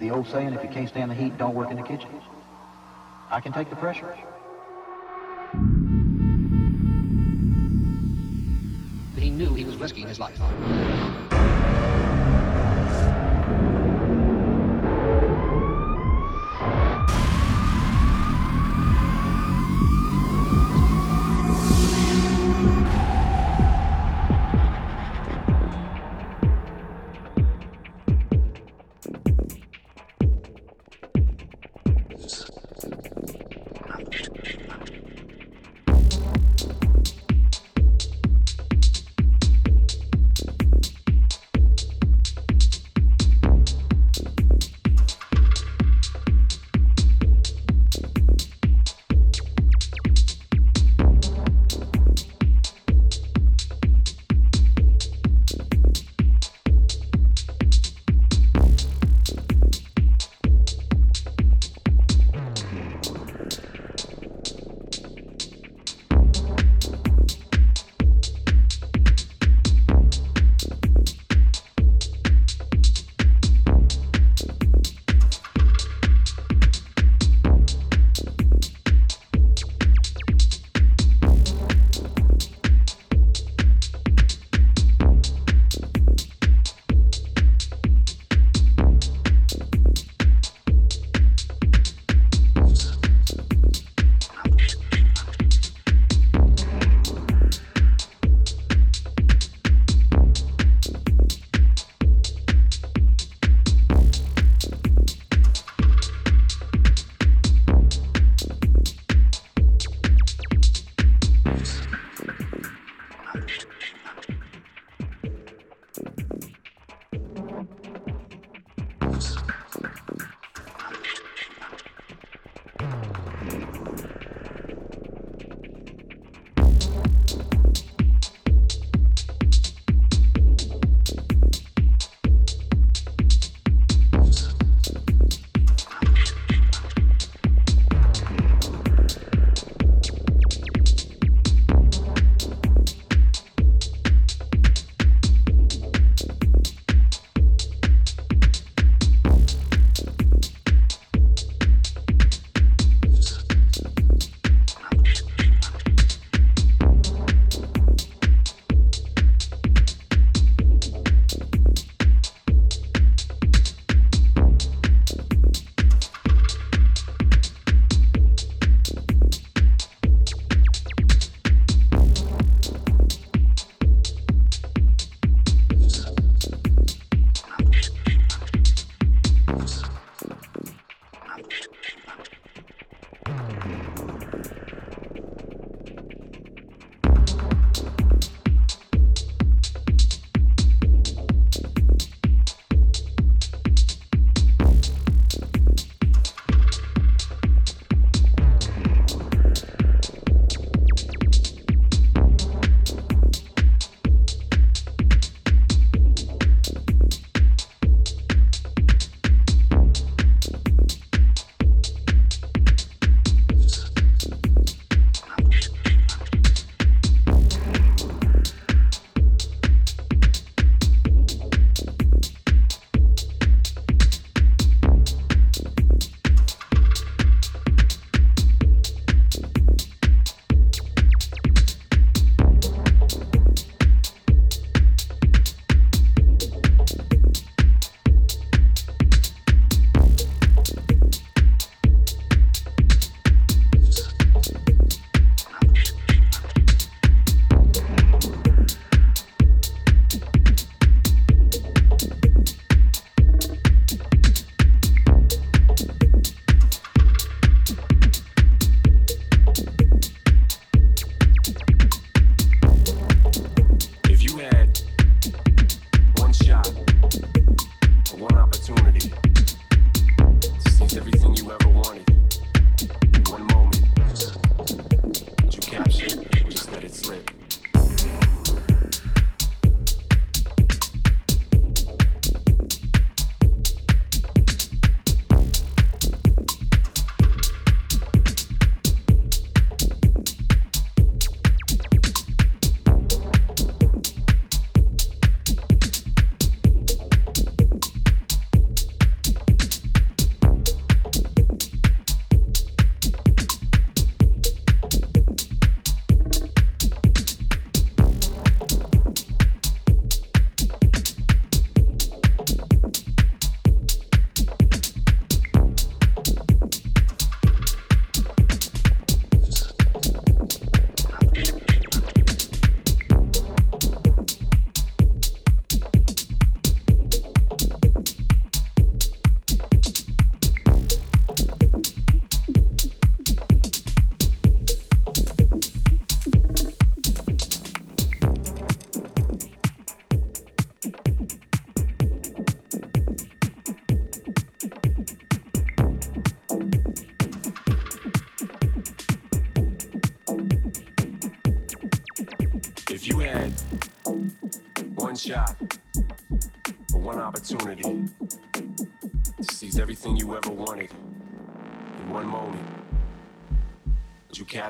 The old saying, if you can't stand the heat, don't work in the kitchen. I can take the pressure. He knew he was risking his life.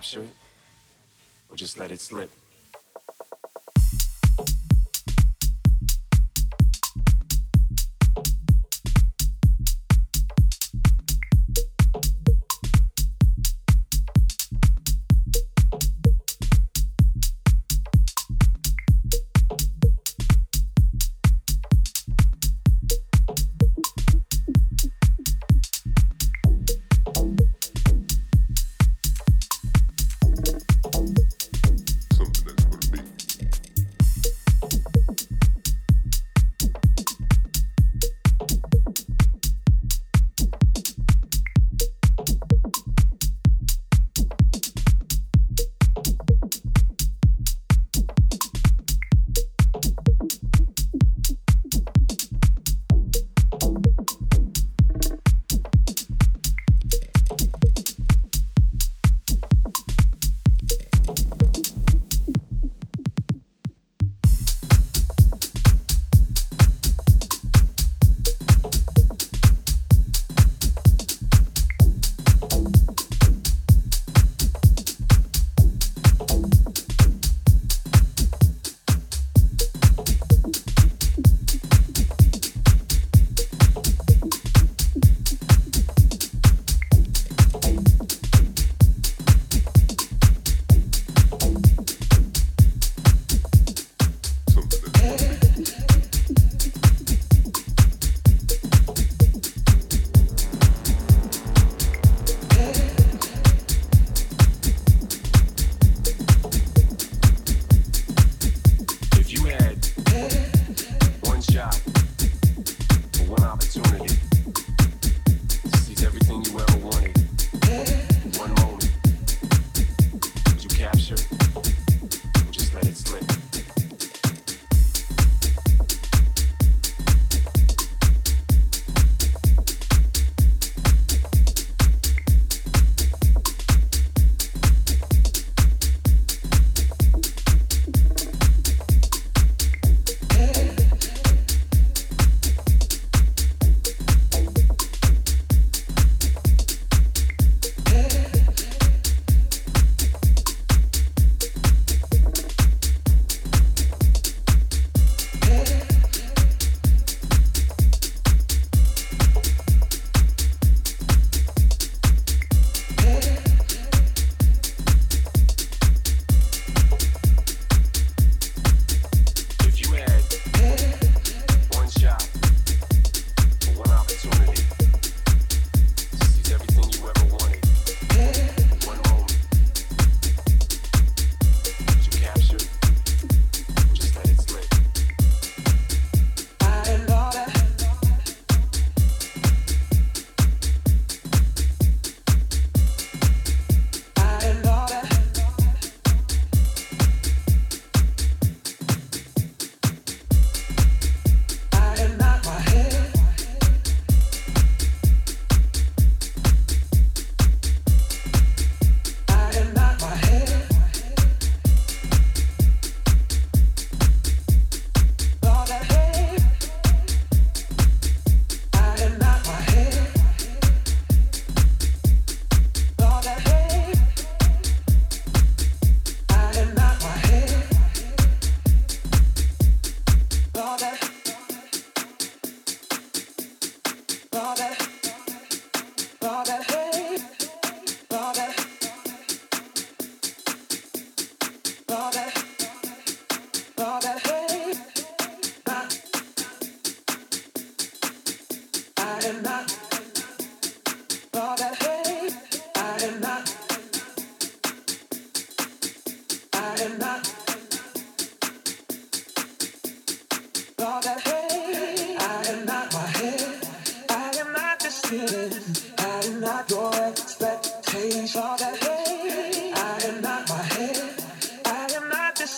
Capture it or just let it slip?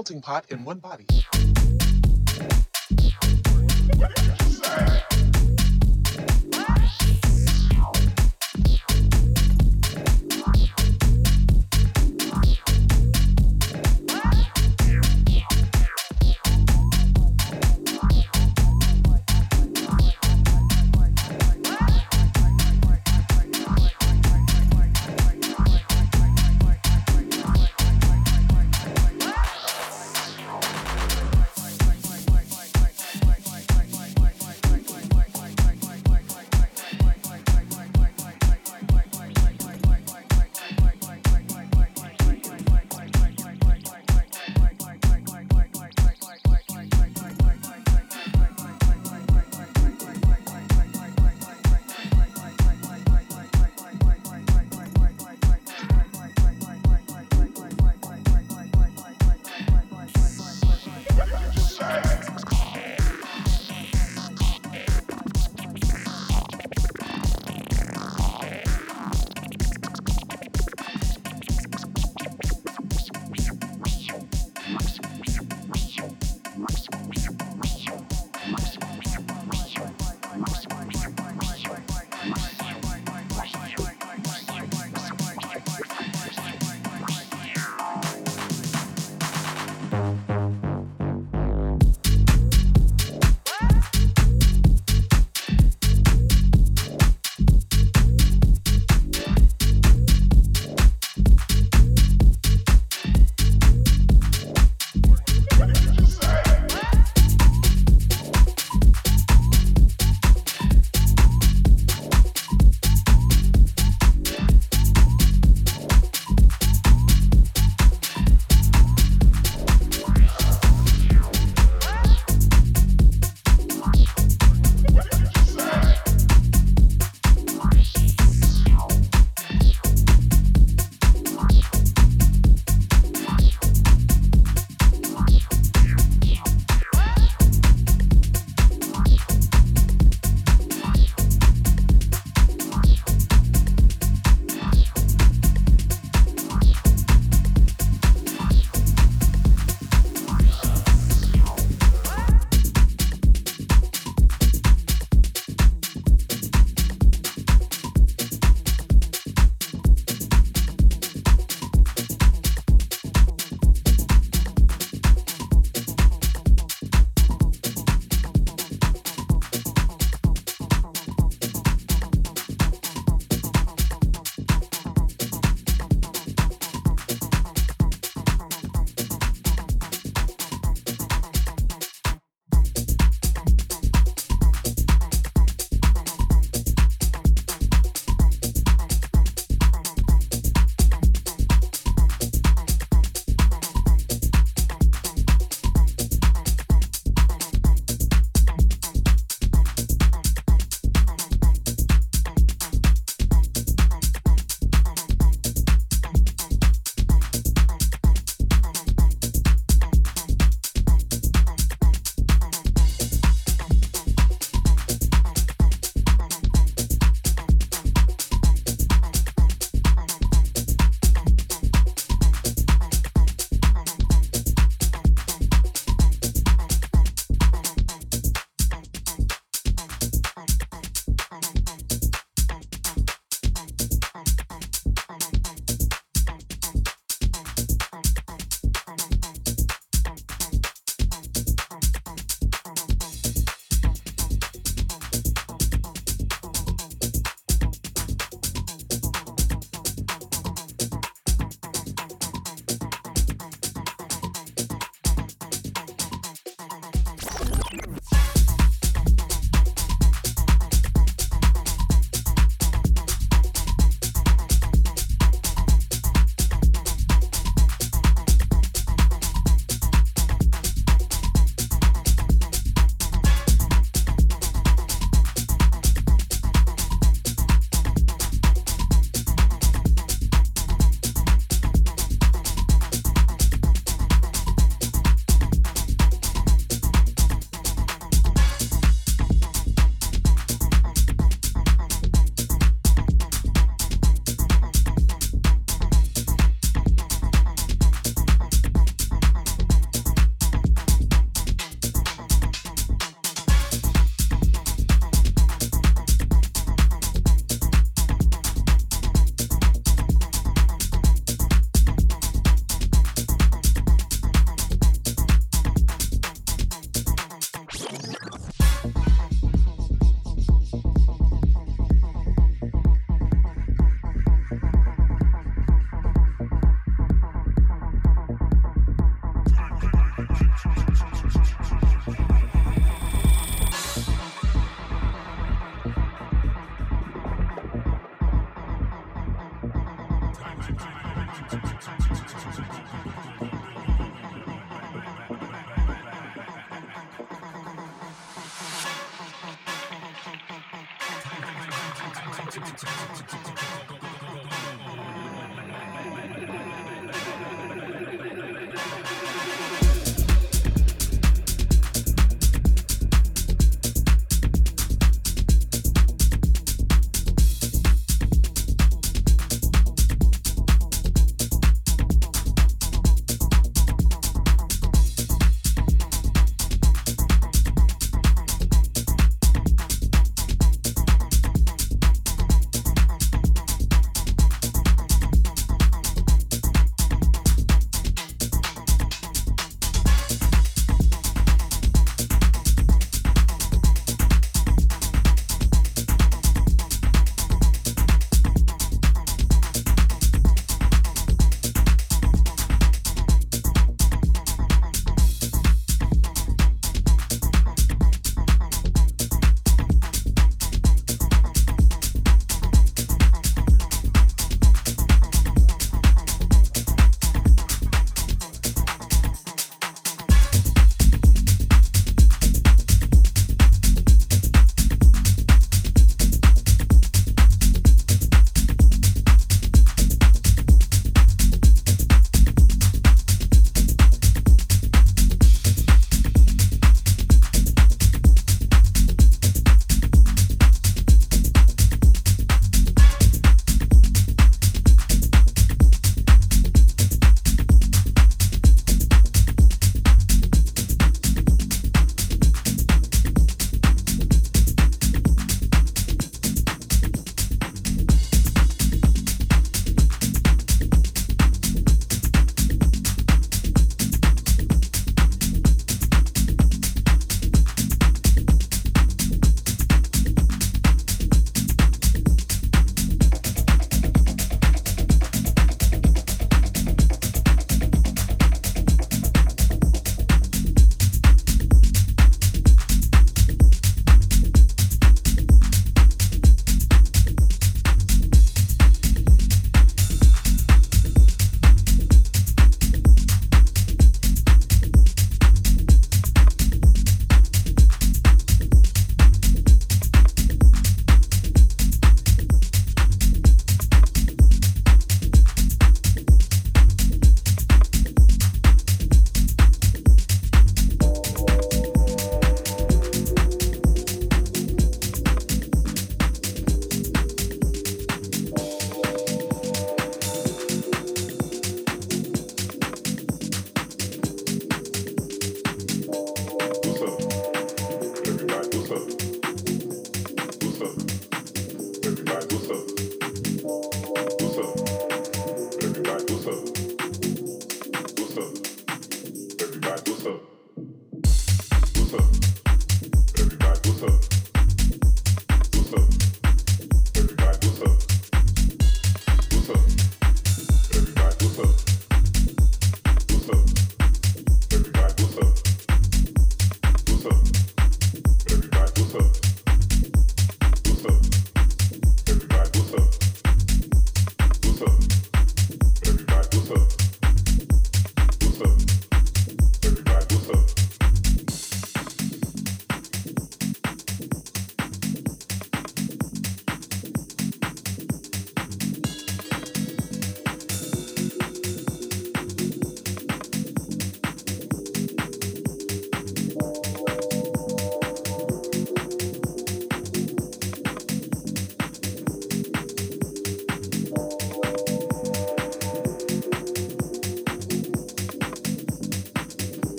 melting pot in one body.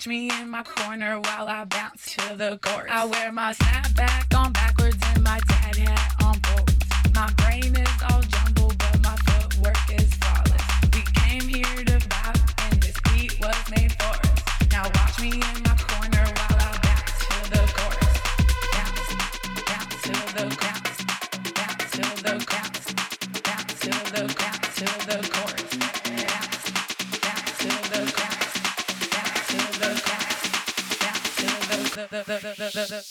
Watch me in my corner while I bounce to the chorus. I wear my snapback no, no, no.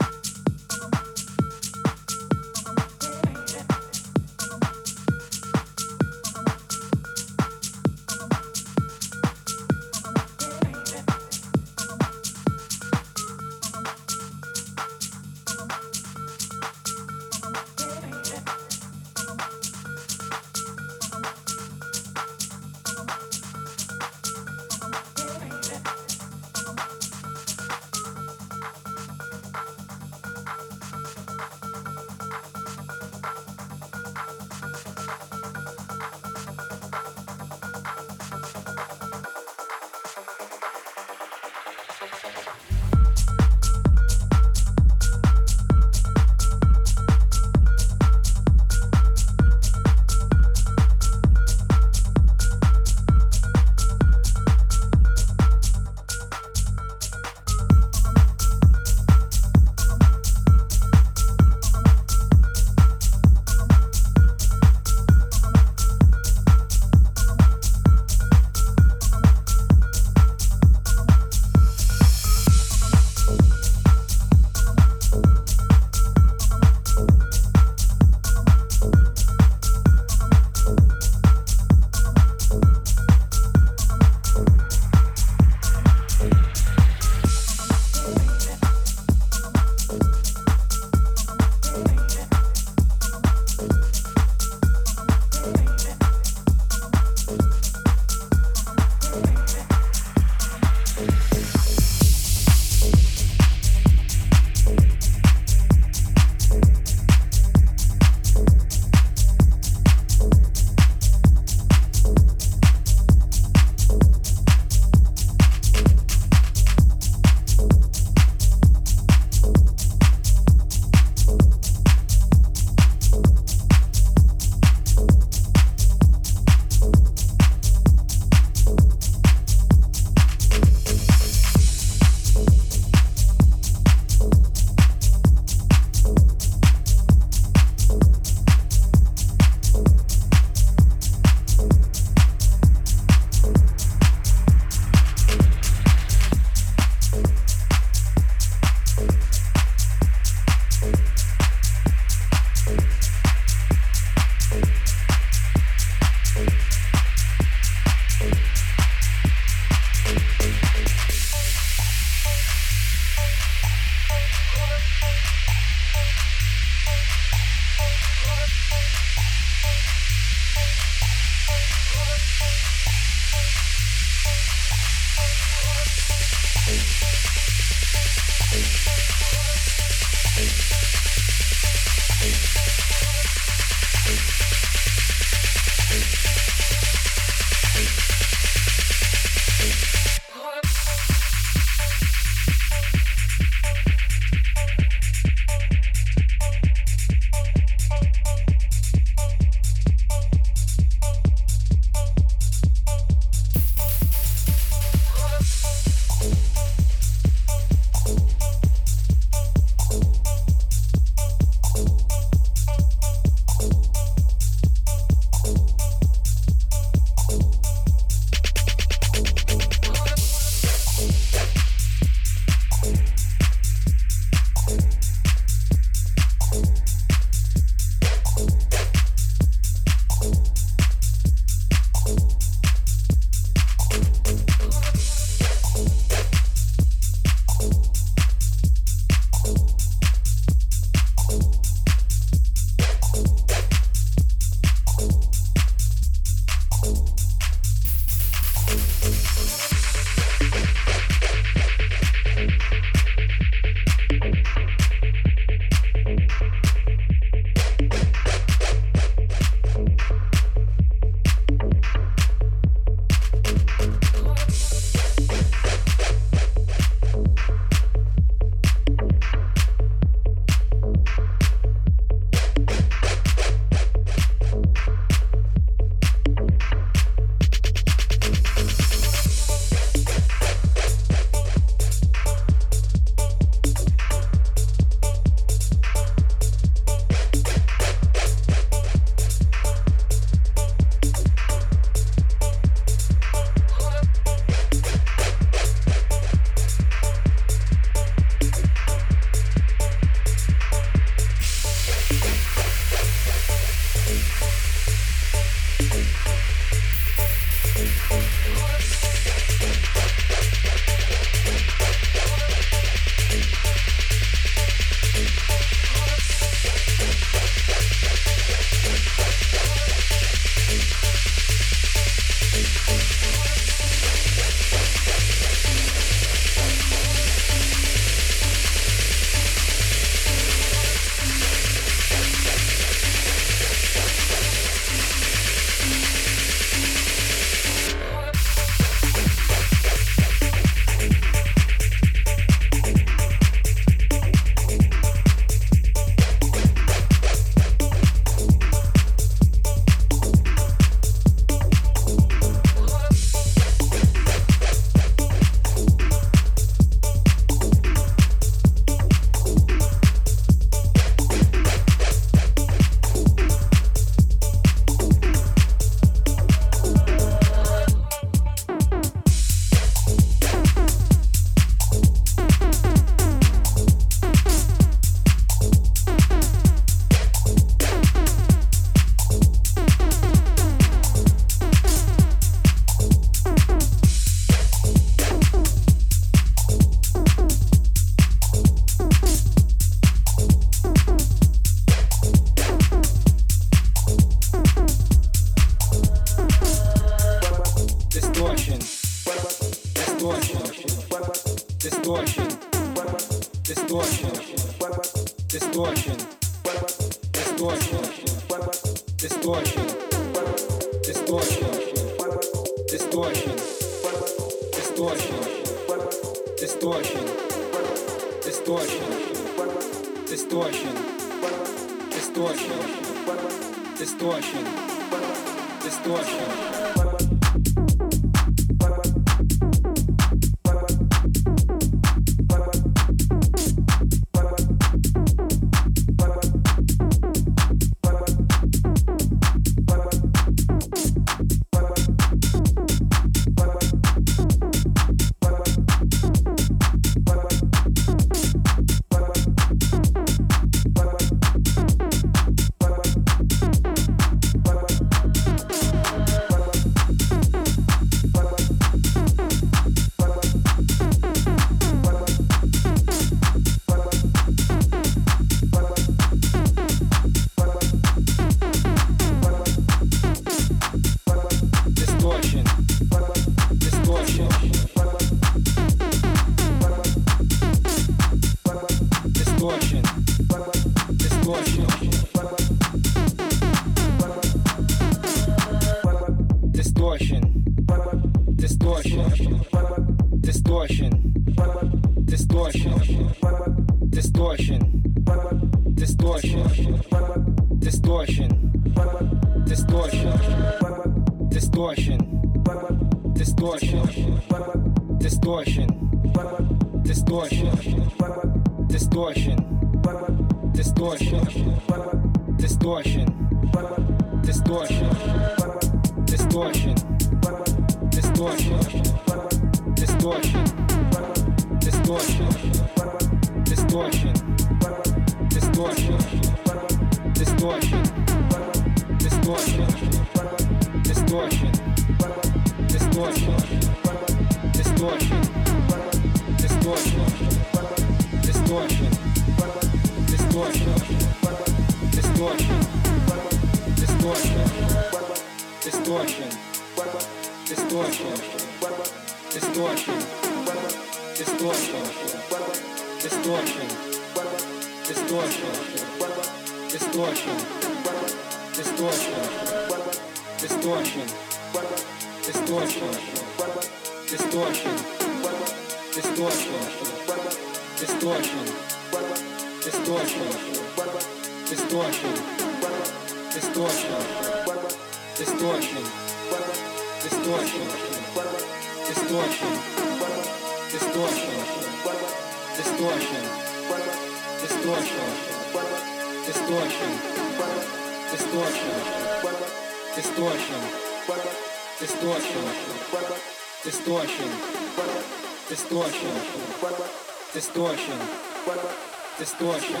Distortion,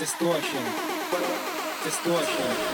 distortion, distortion.